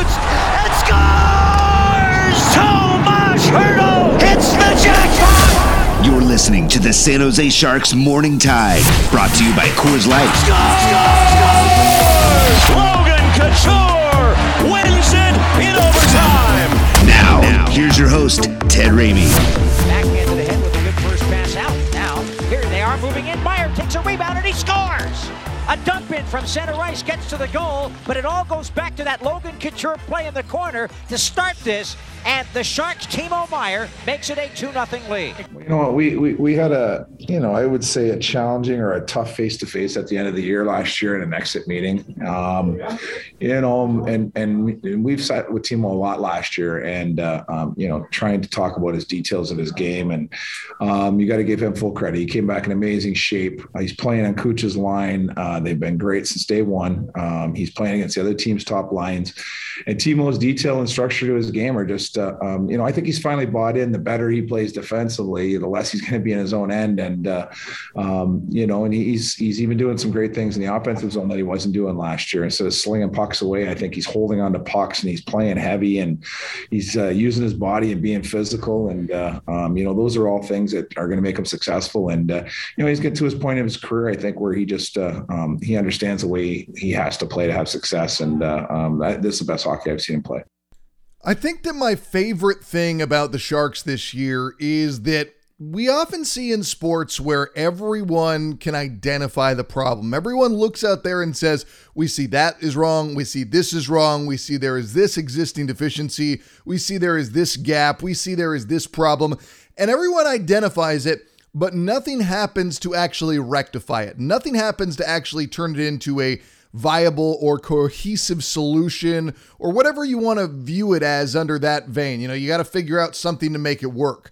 Shoots and scores! Tomas Hertl hits the jackpot! You're listening to the San Jose Sharks Morning Tide, brought to you by Coors Light. Scores! Logan Couture wins it in overtime! Now, here's your host, Ted Ramey. Backhand to the head with a good first pass out. Now, here they are moving in. Meier takes a rebound and he scores. A dump in from center ice gets to the goal, but it all goes back to that Logan Couture play in the corner to start this. And the Sharks, Timo Meier, makes it a 2 0 lead. You know what? We, we we had a you know I would say a challenging or a tough face to face at the end of the year last year in an exit meeting. Um, you know, and and we've sat with Timo a lot last year, and uh, um, you know trying to talk about his details of his game, and um, you got to give him full credit. He came back in amazing shape. He's playing on Couture's line. Uh, they've been great since day one. Um, he's playing against the other team's top lines, and Timo's detail and structure to his game are just uh, um, you know I think he's finally bought in. The better he plays defensively, the less he's going to be in his own end, and uh, um, you know, and he's he's even doing some great things in the offensive zone that he wasn't doing last year. Instead of slinging pucks away, I think he's holding on to pucks and he's playing heavy and he's uh, using his body and being physical. And uh, um, you know, those are all things that are going to make him successful. And uh, you know, he's getting to his point of his career, I think, where he just uh, um, he understands the way he has to play to have success. And um, that, this is the best hockey I've seen him play. I think that my favorite thing about the Sharks this year is that we often see in sports where everyone can identify the problem. Everyone looks out there and says, We see that is wrong. We see this is wrong. We see there is this existing deficiency. We see there is this gap. We see there is this problem. And everyone identifies it, but nothing happens to actually rectify it. Nothing happens to actually turn it into a viable or cohesive solution or whatever you want to view it as under that vein. You know, you got to figure out something to make it work.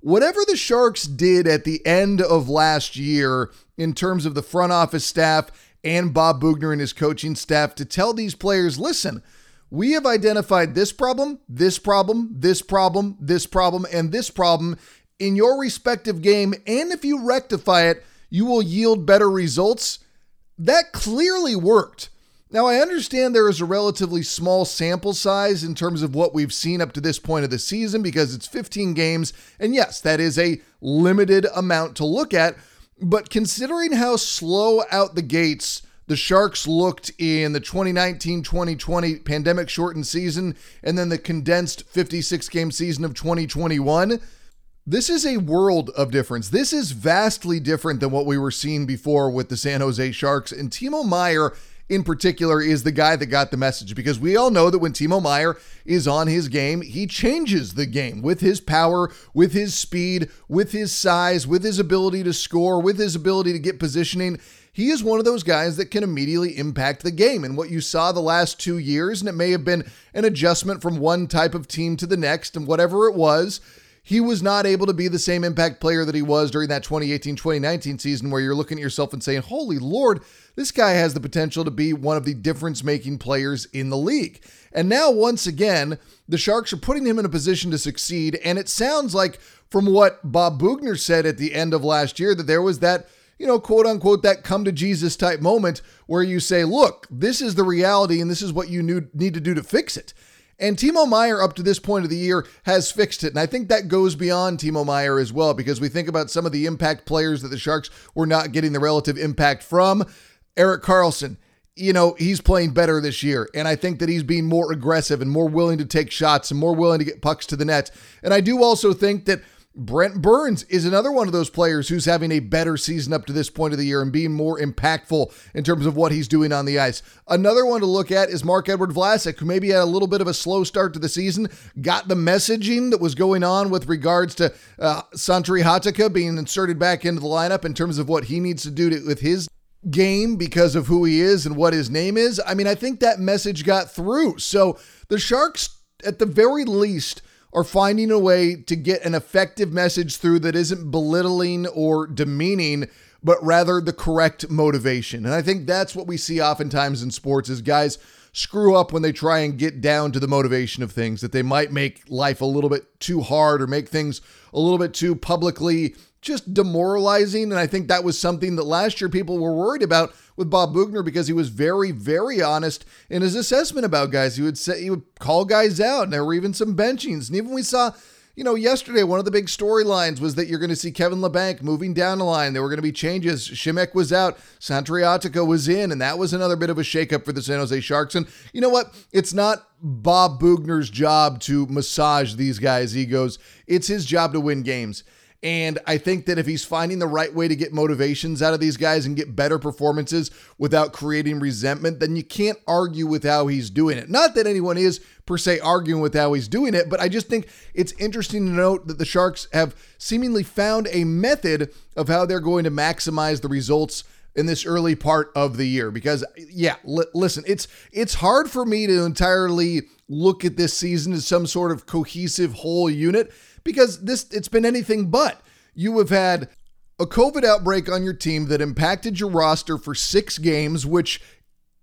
Whatever the Sharks did at the end of last year in terms of the front office staff and Bob Boughner and his coaching staff to tell these players, listen, we have identified this problem, this problem, this problem, this problem, and this problem in your respective game. And if you rectify it, you will yield better results. That clearly worked. Now, I understand there is a relatively small sample size in terms of what we've seen up to this point of the season because it's 15 games. And yes, that is a limited amount to look at. But considering how slow out the gates the Sharks looked in the 2019 2020 pandemic shortened season and then the condensed 56 game season of 2021, this is a world of difference. This is vastly different than what we were seeing before with the San Jose Sharks. And Timo Meier in particular is the guy that got the message because we all know that when Timo Meier is on his game, he changes the game with his power, with his speed, with his size, with his ability to score, with his ability to get positioning. He is one of those guys that can immediately impact the game. And what you saw the last two years, and it may have been an adjustment from one type of team to the next, and whatever it was, he was not able to be the same impact player that he was during that 2018 2019 season, where you're looking at yourself and saying, Holy Lord, this guy has the potential to be one of the difference making players in the league. And now, once again, the Sharks are putting him in a position to succeed. And it sounds like, from what Bob Boughner said at the end of last year, that there was that, you know, quote unquote, that come to Jesus type moment where you say, look, this is the reality and this is what you need to do to fix it. And Timo Meier, up to this point of the year, has fixed it. And I think that goes beyond Timo Meier as well, because we think about some of the impact players that the Sharks were not getting the relative impact from. Erik Karlsson, you know, he's playing better this year. And I think that he's being more aggressive and more willing to take shots and more willing to get pucks to the net. And I do also think that Brent Burns is another one of those players who's having a better season up to this point of the year and being more impactful in terms of what he's doing on the ice. Another one to look at is Marc-Edouard Vlasic, who maybe had a little bit of a slow start to the season, got the messaging that was going on with regards to uh, Hatakka being inserted back into the lineup in terms of what he needs to do to, with his game because of who he is and what his name is. I mean, I think that message got through. So the Sharks, at the very least, are finding a way to get an effective message through that isn't belittling or demeaning but rather the correct motivation. And i think that's what we see oftentimes in sports is guys screw up when they try and get down to the motivation of things that they might make life a little bit too hard or make things a little bit too publicly just demoralizing. And I think that was something that last year people were worried about with Bob Boughner because he was very, very honest in his assessment about guys. He would say he would call guys out, and there were even some benchings. And even we saw, you know, yesterday one of the big storylines was that you're going to see Kevin Labanc moving down the line. There were going to be changes. Simek was out, Santeri Hatakka was in, and that was another bit of a shakeup for the San Jose Sharks. And you know what? It's not Bob Boughner's job to massage these guys' egos. It's his job to win games. And I think that if he's finding the right way to get motivations out of these guys and get better performances without creating resentment, then you can't argue with how he's doing it. Not that anyone is per se arguing with how he's doing it, but I just think it's interesting to note that the Sharks have seemingly found a method of how they're going to maximize the results in this early part of the year because yeah li- listen it's it's hard for me to entirely look at this season as some sort of cohesive whole unit because this it's been anything but. You have had a COVID outbreak on your team that impacted your roster for 6 games which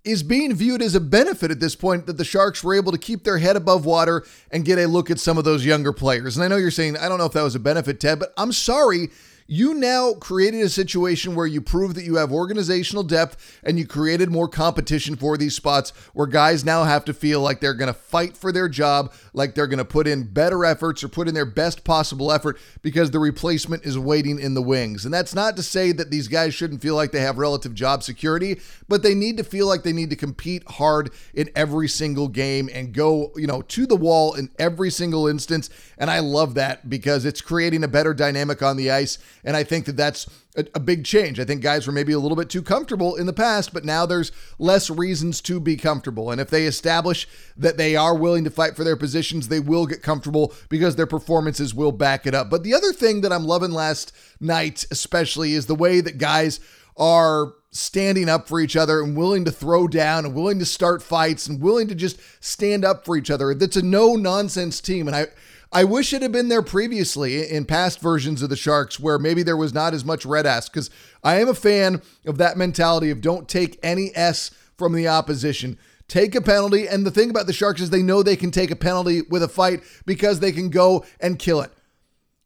is being viewed as a benefit at this point that the Sharks were able to keep their head above water and get a look at some of those younger players. And I know you're saying, I don't know if that was a benefit, Ted, but I'm sorry you now created a situation where you prove that you have organizational depth and you created more competition for these spots where guys now have to feel like they're going to fight for their job, like they're going to put in better efforts or put in their best possible effort because the replacement is waiting in the wings. And that's not to say that these guys shouldn't feel like they have relative job security, but they need to feel like they need to compete hard in every single game and go, you know, to the wall in every single instance. And I love that because it's creating a better dynamic on the ice and I think that that's a, a, big change. I think guys were maybe a little bit too comfortable in the past, but now there's less reasons to be comfortable. And if they establish that they are willing to fight for their positions, they will get comfortable because their performances will back it up. But the other thing that I'm loving last night, especially, is the way that guys are standing up for each other and willing to throw down and willing to start fights and willing to just stand up for each other. That's a no nonsense team. And I, I wish it had been there previously in past versions of the Sharks where maybe there was not as much red ass because I am a fan of that mentality of don't take any S from the opposition. Take a penalty. And the thing about the Sharks is they know they can take a penalty with a fight because they can go and kill it.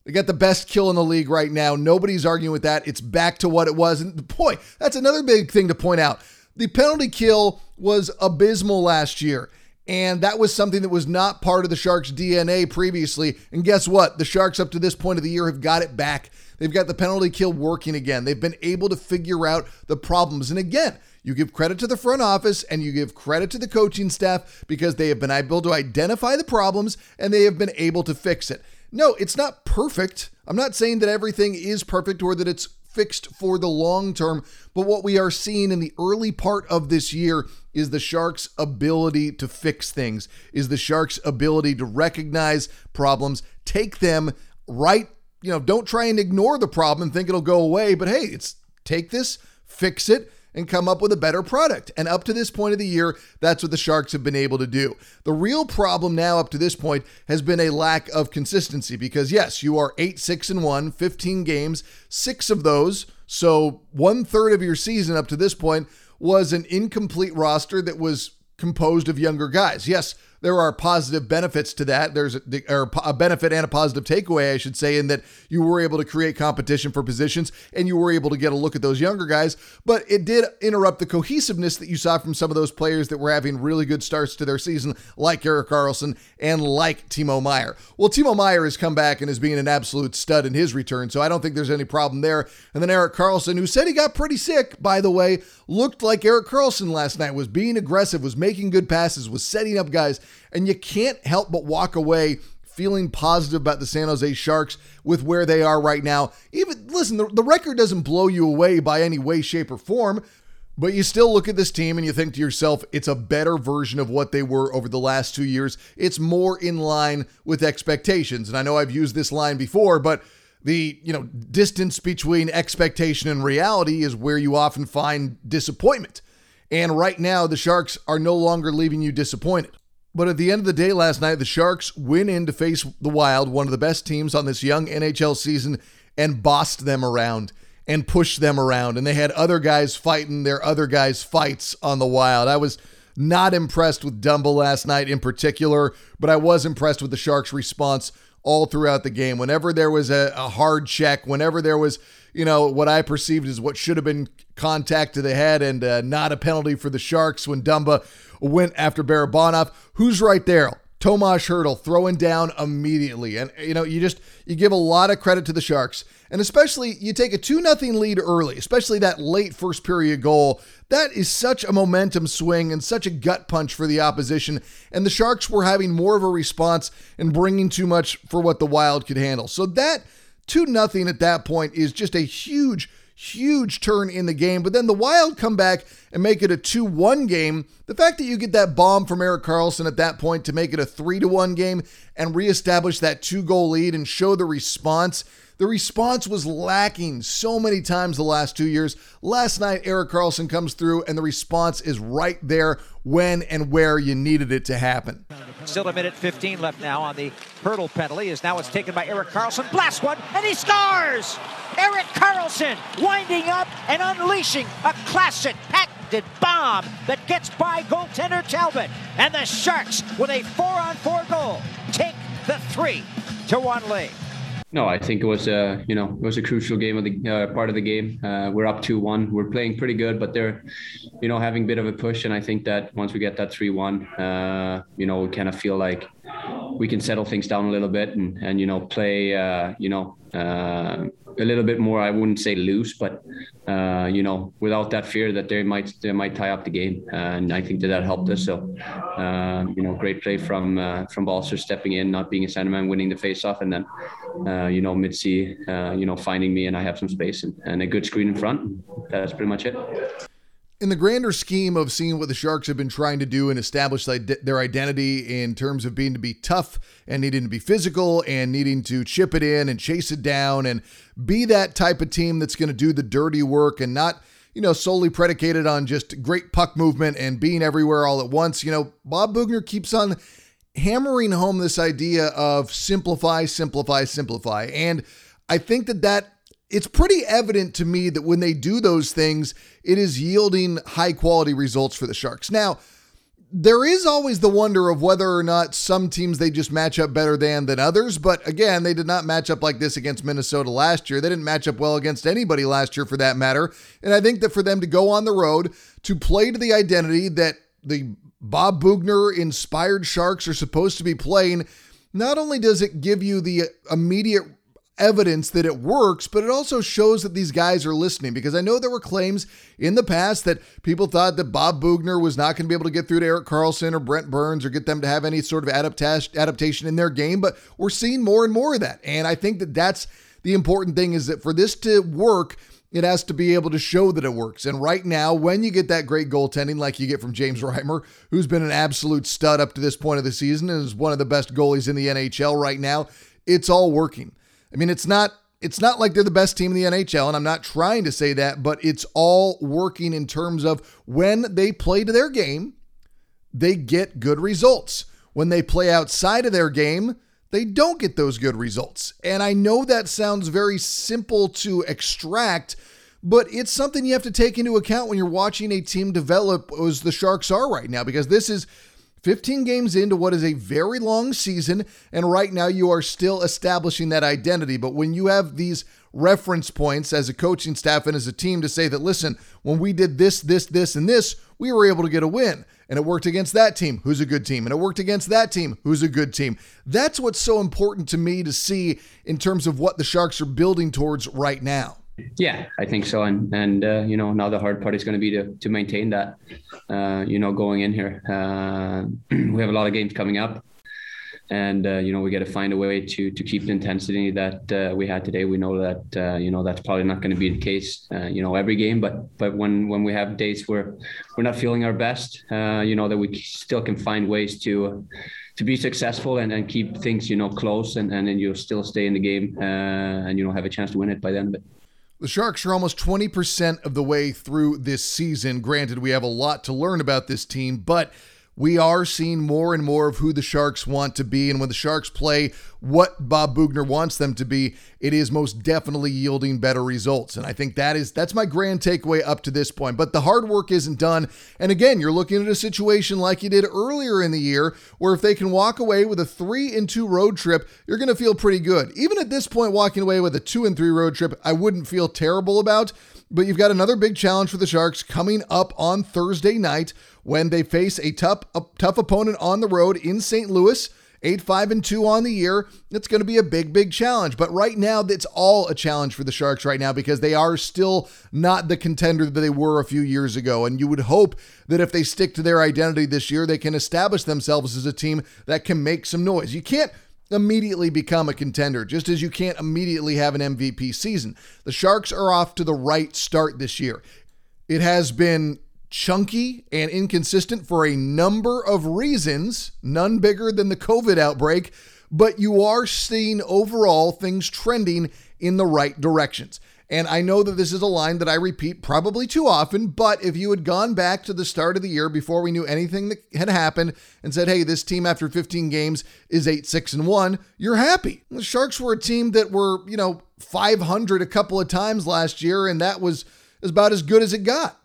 They got the best kill in the league right now. Nobody's arguing with that. It's back to what it was. And boy, that's another big thing to point out. The penalty kill was abysmal last year. And that was something that was not part of the Sharks' DNA previously. And guess what? The Sharks, up to this point of the year, have got it back. They've got the penalty kill working again. They've been able to figure out the problems. And again, you give credit to the front office and you give credit to the coaching staff because they have been able to identify the problems and they have been able to fix it. No, it's not perfect. I'm not saying that everything is perfect or that it's fixed for the long term. But what we are seeing in the early part of this year is the Sharks' ability to fix things, is the Sharks' ability to recognize problems, take them right. You know, don't try and ignore the problem and think it'll go away, but hey, it's take this, fix it, and come up with a better product. And up to this point of the year, that's what the Sharks have been able to do. The real problem now up to this point has been a lack of consistency because yes, you are 8 6 and 1, 15 games, 6 of those, so one third of your season up to this point was an incomplete roster that was composed of younger guys. Yes, there are positive benefits to that. There's a, a benefit and a positive takeaway, I should say, in that you were able to create competition for positions and you were able to get a look at those younger guys. But it did interrupt the cohesiveness that you saw from some of those players that were having really good starts to their season, like Erik Karlsson and like Timo Meier. Well, Timo Meier has come back and is being an absolute stud in his return, so I don't think there's any problem there. And then Erik Karlsson, who said he got pretty sick, by the way, looked like Erik Karlsson last night, was being aggressive, was making good passes, was setting up guys and you can't help but walk away feeling positive about the San Jose Sharks with where they are right now. Even listen, the, the record doesn't blow you away by any way, shape, or form. But you still look at this team and you think to yourself, it's a better version of what they were over the last two years. It's more in line with expectations. And I know I've used this line before, but the you know distance between expectation and reality is where you often find disappointment. And right now, the Sharks are no longer leaving you disappointed. But at the end of the day last night, the Sharks went in to face the Wild, one of the best teams on this young NHL season, and bossed them around and pushed them around. And they had other guys fighting their other guys' fights on the Wild. I was not impressed with Dumba last night in particular, but I was impressed with the Sharks' response all throughout the game. Whenever there was a, a hard check, whenever there was, you know, what I perceived as what should have been contact to the head and uh, not a penalty for the Sharks when Dumba went after Barabanov, who's right there? Tomas Hertl throwing down immediately. And you know, you just you give a lot of credit to the Sharks. And especially you take a 2 nothing lead early, especially that late first period goal. That is such a momentum swing and such a gut punch for the opposition. And the Sharks were having more of a response and bringing too much for what the Wild could handle. So that 2 nothing at that point is just a huge huge turn in the game. But then the Wild come back and make it a 2 1 game. The fact that you get that bomb from Erik Karlsson at that point to make it a 3 1 game and reestablish that two goal lead and show the response. The response was lacking so many times the last two years. Last night, Erik Karlsson comes through, and the response is right there when and where you needed it to happen. Still a minute 15 left now on the Hertl penalty. Is now it's taken by Erik Karlsson. Blast one, and he scores! Erik Karlsson winding up and unleashing a classic patented bomb that gets by goaltender Talbot. And the Sharks, with a four-on-four goal, take the three to one lead. No, I think it was a you know it was a crucial game of the uh, part of the game. Uh, we're up two one. We're playing pretty good, but they're you know having a bit of a push. And I think that once we get that three one, uh, you know we kind of feel like we can settle things down a little bit and and you know play uh, you know uh, a little bit more. I wouldn't say loose, but uh, you know, without that fear that they might they might tie up the game, and I think that that helped us. So, uh, you know, great play from uh, from Balcer stepping in, not being a centerman, winning the faceoff, and then uh, you know, Mitzi, uh, you know, finding me, and I have some space and, and a good screen in front. That's pretty much it in the grander scheme of seeing what the Sharks have been trying to do and establish their identity in terms of being to be tough and needing to be physical and needing to chip it in and chase it down and be that type of team that's going to do the dirty work and not, you know, solely predicated on just great puck movement and being everywhere all at once. You know, Bob Boughner keeps on hammering home this idea of simplify, simplify, simplify. And I think that that it's pretty evident to me that when they do those things, it is yielding high quality results for the Sharks. Now, there is always the wonder of whether or not some teams they just match up better than than others, but again, they did not match up like this against Minnesota last year. They didn't match up well against anybody last year for that matter. And I think that for them to go on the road to play to the identity that the Bob Boughner inspired Sharks are supposed to be playing, not only does it give you the immediate evidence that it works, but it also shows that these guys are listening because I know there were claims in the past that people thought that Bob Boughner was not going to be able to get through to Erik Karlsson or Brent Burns or get them to have any sort of adaptation in their game, but we're seeing more and more of that. And I think that that's the important thing is that for this to work, it has to be able to show that it works. And right now, when you get that great goaltending like you get from James Reimer, who's been an absolute stud up to this point of the season and is one of the best goalies in the NHL right now, it's all working. I mean, it's not it's not like they're the best team in the NHL, and I'm not trying to say that, but it's all working in terms of when they play to their game, they get good results. When they play outside of their game, they don't get those good results. And I know that sounds very simple to extract, but it's something you have to take into account when you're watching a team develop as the Sharks are right now, because this is 15 games into what is a very long season, and right now you are still establishing that identity. But when you have these reference points as a coaching staff and as a team to say that, listen, when we did this, this, this, and this, we were able to get a win. And it worked against that team, who's a good team. And it worked against that team, who's a good team. That's what's so important to me to see in terms of what the Sharks are building towards right now. Yeah, I think so, and and uh, you know now the hard part is going to be to to maintain that. Uh, you know, going in here, uh, we have a lot of games coming up, and uh, you know we got to find a way to to keep the intensity that uh, we had today. We know that uh, you know that's probably not going to be the case, you know, every game, but but when when we have days where we're not feeling our best, you know that we still can find ways to to be successful and, and keep things you know close and and then you'll still stay in the game uh, and you know have a chance to win it by the end of it. The Sharks are almost 20% of the way through this season. Granted, we have a lot to learn about this team, but we are seeing more and more of who the Sharks want to be. And when the Sharks play what Bob Boughner wants them to be, it is most definitely yielding better results. And I think that is that's my grand takeaway up to this point. But the hard work isn't done. And again, you're looking at a situation like you did earlier in the year, where if they can walk away with a three and two road trip, you're going to feel pretty good. Even at this point, walking away with a two and three road trip, I wouldn't feel terrible about. But you've got another big challenge for the Sharks coming up on Thursday night when they face a tough, a tough opponent on the road in St. Louis. 8 5 and 2 on the year. It's going to be a big, big challenge. But right now, it's all a challenge for the Sharks right now because they are still not the contender that they were a few years ago. And you would hope that if they stick to their identity this year, they can establish themselves as a team that can make some noise. You can't immediately become a contender, just as you can't immediately have an MVP season. The Sharks are off to the right start this year. It has been chunky and inconsistent for a number of reasons, none bigger than the COVID outbreak, but you are seeing overall things trending in the right directions. And I know that this is a line that I repeat probably too often, but if you had gone back to the start of the year before we knew anything that had happened and said, hey, this team after 15 games is 8 6 and 1, you're happy. The Sharks were a team that were, you know, 500 a couple of times last year, and that was about as good as it got.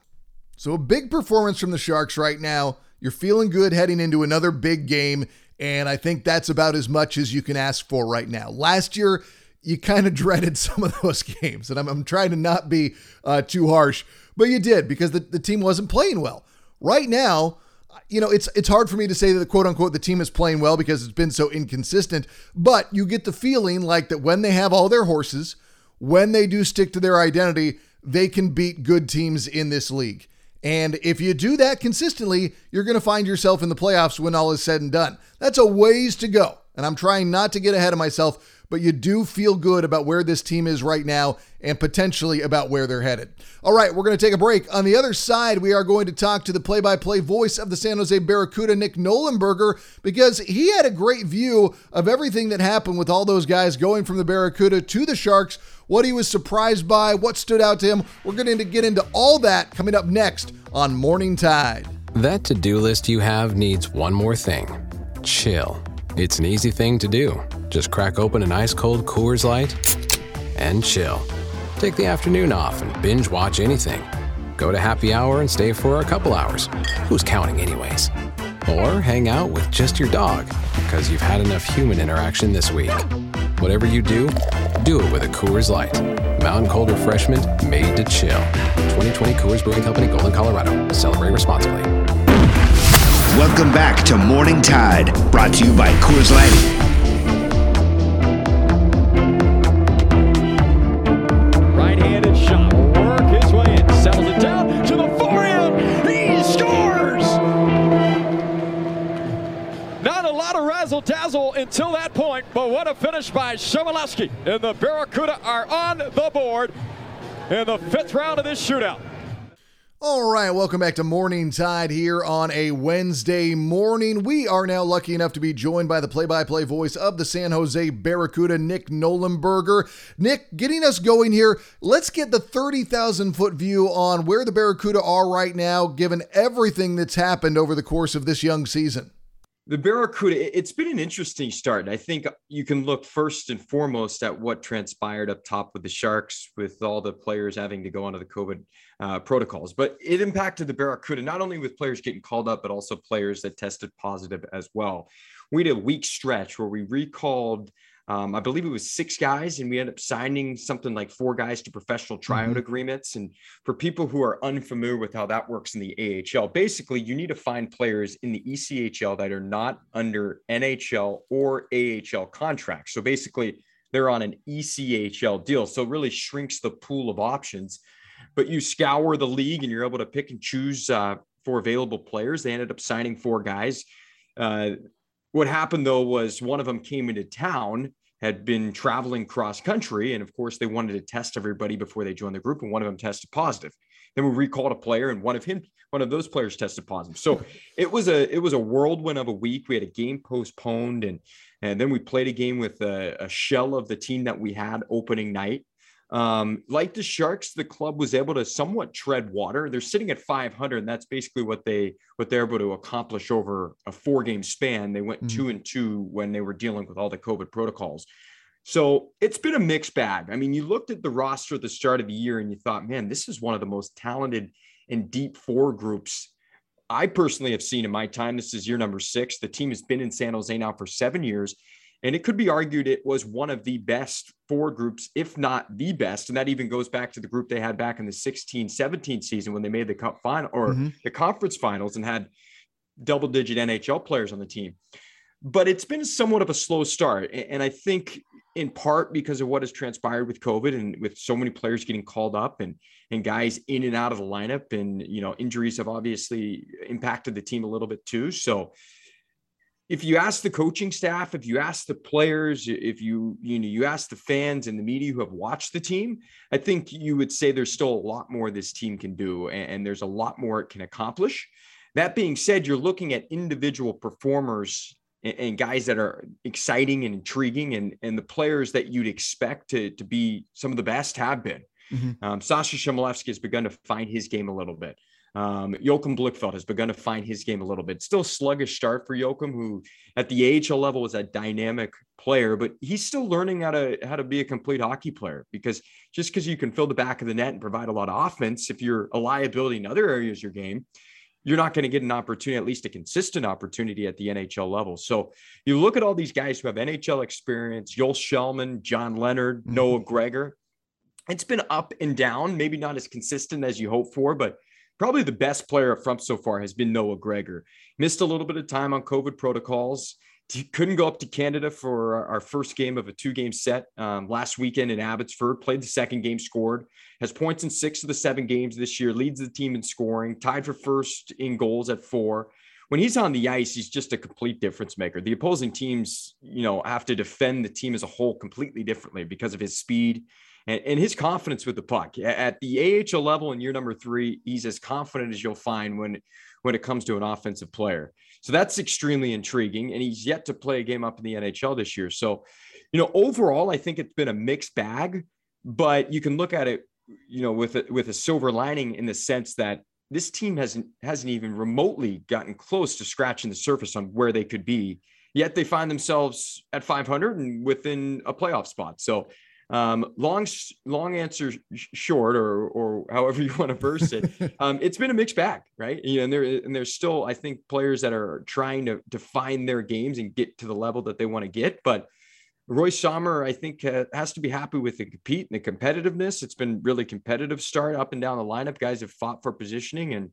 So a big performance from the Sharks right now. You're feeling good heading into another big game, and I think that's about as much as you can ask for right now. Last year, you kind of dreaded some of those games. And I'm, I'm trying to not be uh, too harsh, but you did because the, the team wasn't playing well. Right now, you know, it's it's hard for me to say that the quote unquote the team is playing well because it's been so inconsistent, but you get the feeling like that when they have all their horses, when they do stick to their identity, they can beat good teams in this league. And if you do that consistently, you're going to find yourself in the playoffs when all is said and done. That's a ways to go. And I'm trying not to get ahead of myself but you do feel good about where this team is right now and potentially about where they're headed. All right, we're going to take a break. On the other side, we are going to talk to the play by play voice of the San Jose Barracuda, Nick Nollenberger, because he had a great view of everything that happened with all those guys going from the Barracuda to the Sharks, what he was surprised by, what stood out to him. We're going to get into all that coming up next on Morning Tide. That to do list you have needs one more thing chill. It's an easy thing to do. Just crack open an ice cold Coors Light and chill. Take the afternoon off and binge watch anything. Go to happy hour and stay for a couple hours. Who's counting, anyways? Or hang out with just your dog because you've had enough human interaction this week. Whatever you do, do it with a Coors Light. Mountain cold refreshment made to chill. 2020 Coors Brewing Company, Golden, Colorado. Celebrate responsibly. Welcome back to Morning Tide, brought to you by Coors Light. What a finish by Chmelevski. And the Barracuda are on the board in the fifth round of this shootout. All right, welcome back to Morning Tide here on a Wednesday morning. We are now lucky enough to be joined by the play by play voice of the San Jose Barracuda, Nick Nollenberger. Nick, getting us going here, let's get the 30,000 foot view on where the Barracuda are right now, given everything that's happened over the course of this young season. The Barracuda, it's been an interesting start. I think you can look first and foremost at what transpired up top with the Sharks, with all the players having to go onto the COVID uh, protocols. But it impacted the Barracuda, not only with players getting called up, but also players that tested positive as well. We had a week stretch where we recalled um, I believe it was six guys, and we ended up signing something like four guys to professional tryout mm-hmm. agreements. And for people who are unfamiliar with how that works in the AHL, basically you need to find players in the ECHL that are not under NHL or AHL contracts. So basically, they're on an ECHL deal. So it really shrinks the pool of options. But you scour the league and you're able to pick and choose uh, for available players. They ended up signing four guys. Uh, what happened though was one of them came into town, had been traveling cross country, and of course they wanted to test everybody before they joined the group, and one of them tested positive. Then we recalled a player, and one of him, one of those players tested positive. So it was a it was a whirlwind of a week. We had a game postponed, and and then we played a game with a, a shell of the team that we had opening night. Um, like the Sharks, the club was able to somewhat tread water. They're sitting at 500, and that's basically what they what they're able to accomplish over a four game span. They went mm-hmm. two and two when they were dealing with all the COVID protocols. So it's been a mixed bag. I mean, you looked at the roster at the start of the year and you thought, man, this is one of the most talented and deep four groups I personally have seen in my time. This is year number six. The team has been in San Jose now for seven years. And it could be argued it was one of the best four groups, if not the best. And that even goes back to the group they had back in the 16 17 season when they made the cup final or mm-hmm. the conference finals and had double digit NHL players on the team. But it's been somewhat of a slow start. And I think in part because of what has transpired with COVID and with so many players getting called up and and guys in and out of the lineup and you know injuries have obviously impacted the team a little bit too. So if you ask the coaching staff, if you ask the players, if you you know you ask the fans and the media who have watched the team, I think you would say there's still a lot more this team can do, and, and there's a lot more it can accomplish. That being said, you're looking at individual performers and, and guys that are exciting and intriguing, and and the players that you'd expect to to be some of the best have been. Mm-hmm. Um, Sasha Chmelevski has begun to find his game a little bit. Um, Joachim Blichfeld has begun to find his game a little bit. Still sluggish start for Joachim, who at the AHL level is a dynamic player, but he's still learning how to how to be a complete hockey player. Because just because you can fill the back of the net and provide a lot of offense, if you're a liability in other areas of your game, you're not going to get an opportunity, at least a consistent opportunity at the NHL level. So you look at all these guys who have NHL experience: Joel Shelman, John Leonard, mm-hmm. Noah Gregor. It's been up and down, maybe not as consistent as you hope for, but probably the best player up front so far has been Noah Gregor. Missed a little bit of time on COVID protocols. Couldn't go up to Canada for our first game of a two game set um, last weekend in Abbotsford. Played the second game, scored, has points in six of the seven games this year, leads the team in scoring, tied for first in goals at four. When he's on the ice, he's just a complete difference maker. The opposing teams, you know, have to defend the team as a whole completely differently because of his speed and, and his confidence with the puck at the AHL level in year number three, he's as confident as you'll find when when it comes to an offensive player. So that's extremely intriguing. And he's yet to play a game up in the NHL this year. So, you know, overall, I think it's been a mixed bag, but you can look at it, you know, with a, with a silver lining in the sense that this team hasn't hasn't even remotely gotten close to scratching the surface on where they could be. Yet they find themselves at 500 and within a playoff spot. So um, long, long answer short, or or however you want to verse it. Um, it's been a mixed bag, right? You know, and there and there's still, I think, players that are trying to define their games and get to the level that they want to get, but. Roy Sommer, I think, uh, has to be happy with the compete and the competitiveness. It's been really competitive start up and down the lineup. Guys have fought for positioning, and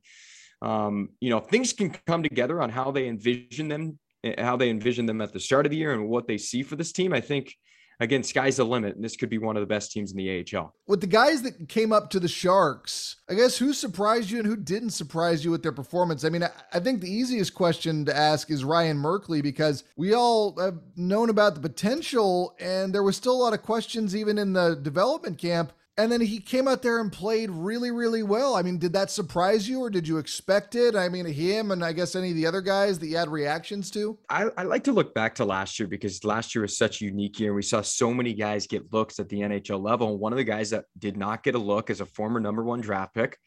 um, you know things can come together on how they envision them, eh, how they envision them at the start of the year, and what they see for this team. I think again, sky's the limit, and this could be one of the best teams in the AHL. With the guys that came up to the Sharks, I guess who surprised you and who didn't surprise you with their performance? I mean, I think the easiest question to ask is Ryan Merkley because we all have known about the potential, and there was still a lot of questions even in the development camp and then he came out there and played really, really well. I mean, did that surprise you or did you expect it? I mean, him and I guess any of the other guys that you had reactions to? I, I like to look back to last year because last year was such a unique year. We saw so many guys get looks at the NHL level. And one of the guys that did not get a look as a former number one draft pick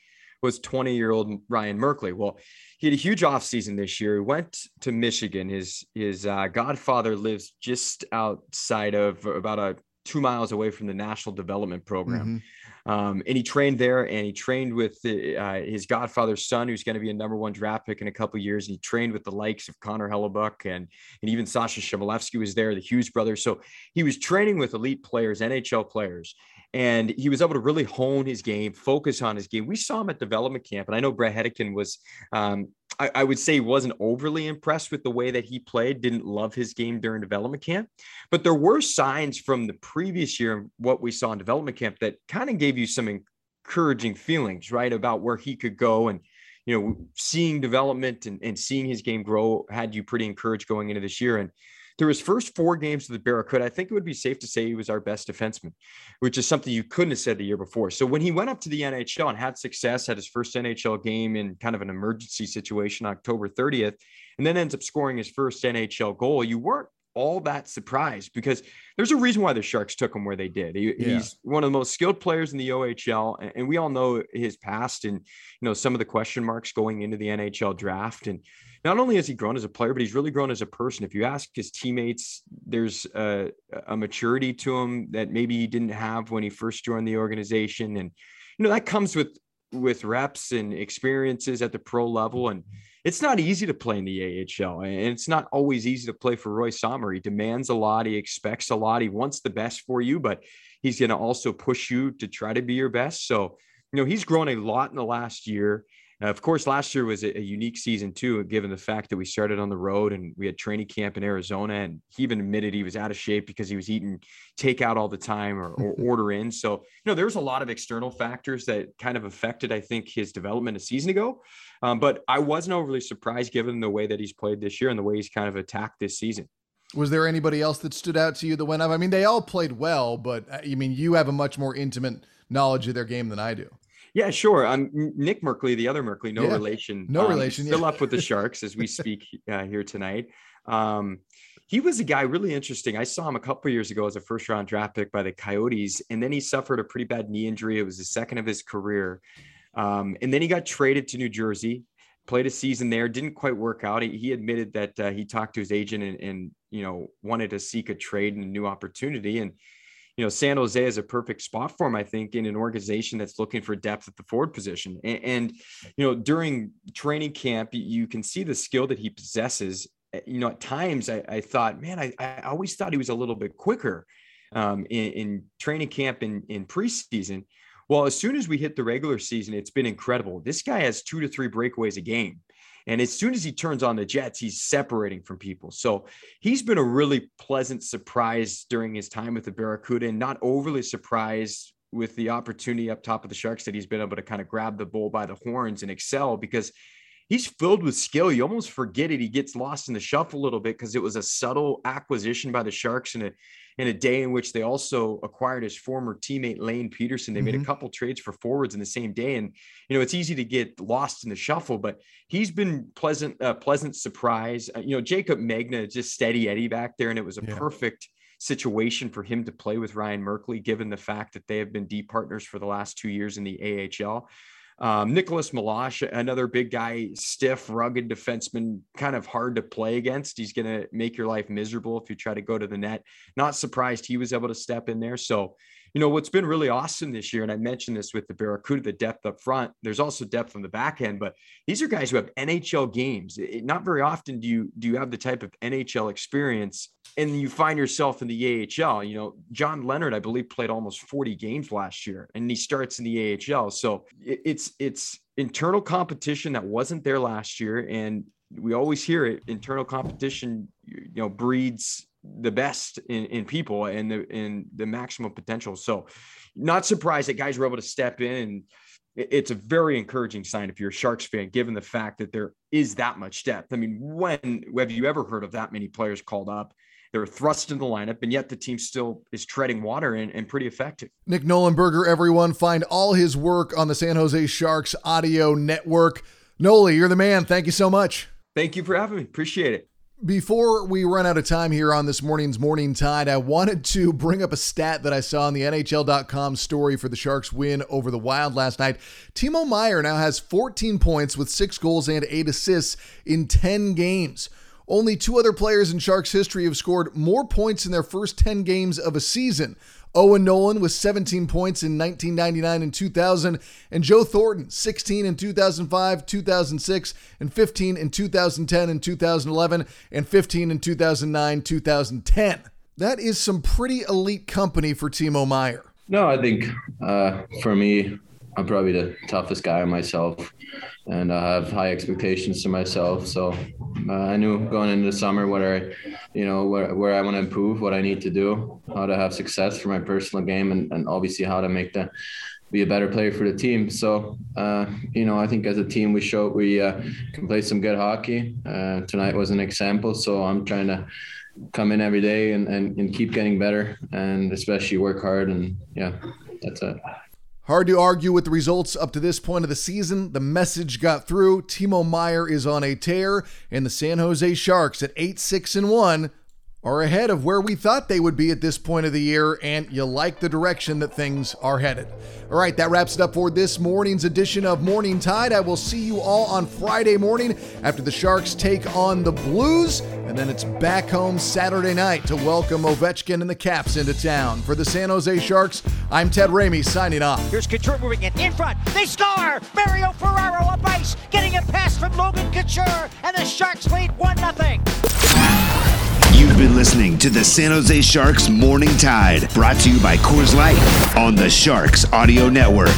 was 20 year old Ryan Merkley. Well, he had a huge offseason this year. He went to Michigan. His his uh, godfather lives just outside of about a two miles away from the National Development Program. Mm-hmm. Um, and he trained there and he trained with the, uh, his godfather's son, who's going to be a number one draft pick in a couple years. And he trained with the likes of Connor Hellebuyck and, and even Sasha Chmelevski was there, the Hughes brothers. So he was training with elite players, NHL players and he was able to really hone his game, focus on his game. We saw him at development camp, and I know Bret Hedican was, um, I, I, would say, wasn't overly impressed with the way that he played. Didn't love his game during development camp, but there were signs from the previous year, and what we saw in development camp, that kind of gave you some encouraging feelings, right, about where he could go and. You know, seeing development and, and seeing his game grow had you pretty encouraged going into this year. And through his first four games with the Barracuda, I think it would be safe to say he was our best defenseman, which is something you couldn't have said the year before. So when he went up to the NHL and had success, had his first NHL game in kind of an emergency situation, October 30th, and then ends up scoring his first NHL goal, you weren't all that surprised because there's a reason why the Sharks took him where they did. He, yeah. He's one of the most skilled players in the OHL, and, and we all know his past and you know some of the question marks going into the NHL draft. And not only has he grown as a player, but he's really grown as a person. If you ask his teammates, there's a, a maturity to him that maybe he didn't have when he first joined the organization, and you know that comes with with reps and experiences at the pro level and it's not easy to play in the AHL, and it's not always easy to play for Roy Sommer. He demands a lot, he expects a lot, he wants the best for you, but he's going to also push you to try to be your best. So, you know, he's grown a lot in the last year. Uh, of course, last year was a, a, unique season too, given the fact that we started on the road and we had training camp in Arizona. And he even admitted he was out of shape because he was eating takeout all the time or, or order in. So, you know, there's a lot of external factors that kind of affected, I think, his development a season ago. Um, but I wasn't overly surprised given the way that he's played this year and the way he's kind of attacked this season. Was there anybody else that stood out to you that went up? I mean, they all played well, but uh, I mean, you have a much more intimate knowledge of their game than I do. Yeah, sure. Um, Nick Merkley, the other Merkley, no yeah, relation. No um, relation. Still yeah. up with the Sharks as we speak uh, here tonight. Um, he was a guy really interesting. I saw him a couple years ago as a first round draft pick by the Coyotes, and then he suffered a pretty bad knee injury. It was the second of his career. Um, and then he got traded to New Jersey played a season there, didn't quite work out. He, he admitted that uh, he talked to his agent and, and, you know, wanted to seek a trade and a new opportunity. And, you know, San Jose is a perfect spot for him, I think, in an organization that's looking for depth at the forward position. And, and you know, during training camp, you can see the skill that he possesses. You know, at times I, I thought, man, I, I always thought he was a little bit quicker um, in, in training camp in, in preseason. Well, as soon as we hit the regular season, it's been incredible. This guy has two to three breakaways a game. And as soon as he turns on the Jets, he's separating from people. So he's been a really pleasant surprise during his time with the Barracuda and not overly surprised with the opportunity up top of the Sharks that he's been able to kind of grab the bull by the horns and excel because he's filled with skill. You almost forget it. He gets lost in the shuffle a little bit because it was a subtle acquisition by the Sharks and it in a day in which they also acquired his former teammate Lane Pederson. They mm-hmm. made a mm-hmm. couple trades for forwards in the same day, and you know it's easy to get lost in the shuffle. But he's been pleasant, uh, pleasant surprise. Uh, you know, Jacob Magna just steady Eddie back there, and it was a yeah. perfect situation for him to play with Ryan Merkley, given the fact that they have been deep partners for the last two years in the AHL. Um, Nicholas Meloche, another big guy, stiff, rugged defenseman, kind of hard to play against. He's going to make your life miserable if you try to go to the net. Not surprised he was able to step in there. So, you know, what's been really awesome this year, and I mentioned this with the Barracuda, the depth up front, there's also depth on the back end, but these are guys who have NHL games. It, not very often do you do you have the type of NHL experience and you find yourself in the AHL. You know, John Leonard, I believe, played almost 40 games last year, and he starts in the AHL. So it, it's it's internal competition that wasn't there last year, and we always hear it. Internal competition, you know, breeds the best in, in people and the in the maximum potential. So, not surprised that guys were able to step in. And it's a very encouraging sign if you're a Sharks fan, given the fact that there is that much depth. I mean, when have you ever heard of that many players called up? They're thrust in the lineup, and yet the team still is treading water and, and pretty effective. Nick Nollenberger, everyone, find all his work on the San Jose Sharks audio network. Noli, you're the man. Thank you so much. Thank you for having me. Appreciate it. Before we run out of time here on this morning's Morning Tide, I wanted to bring up a stat that I saw in the NHL.com story for the Sharks win over the Wild last night. Timo Meier now has 14 points with six goals and eight assists in 10 games. Only two other players in Sharks history have scored more points in their first 10 games of a season. Owen Nolan with 17 points in 1999 and 2000, and Joe Thornton 16 in 2005, 2006, and 15 in 2010 and 2011, and 15 in 2009, 2010. That is some pretty elite company for Timo Meier. No, I think uh, for me, I'm probably the toughest guy myself, and I have high expectations to myself. So uh, I knew going into the summer what I, you know, where, where I want to improve, what I need to do, how to have success for my personal game, and, and obviously how to make the be a better player for the team. So, uh, you know, I think as a team we showed we uh, can play some good hockey. Uh, tonight was an example. So I'm trying to come in every day and, and, and keep getting better and especially work hard. And yeah, that's it. Hard to argue with the results up to this point of the season. The message got through. Timo Meier is on a tear, and the San Jose Sharks at 8 6 and 1 are ahead of where we thought they would be at this point of the year, and you like the direction that things are headed. All right, that wraps it up for this morning's edition of Morning Tide. I will see you all on Friday morning after the Sharks take on the Blues, and then it's back home Saturday night to welcome Ovechkin and the Caps into town. For the San Jose Sharks, I'm Ted Ramey signing off. Here's Couture moving in in front. They score! Mario Ferraro up ice, getting a pass from Logan Couture, and the Sharks lead 1 0. You've been listening to the San Jose Sharks Morning Tide, brought to you by Coors Light on the Sharks Audio Network.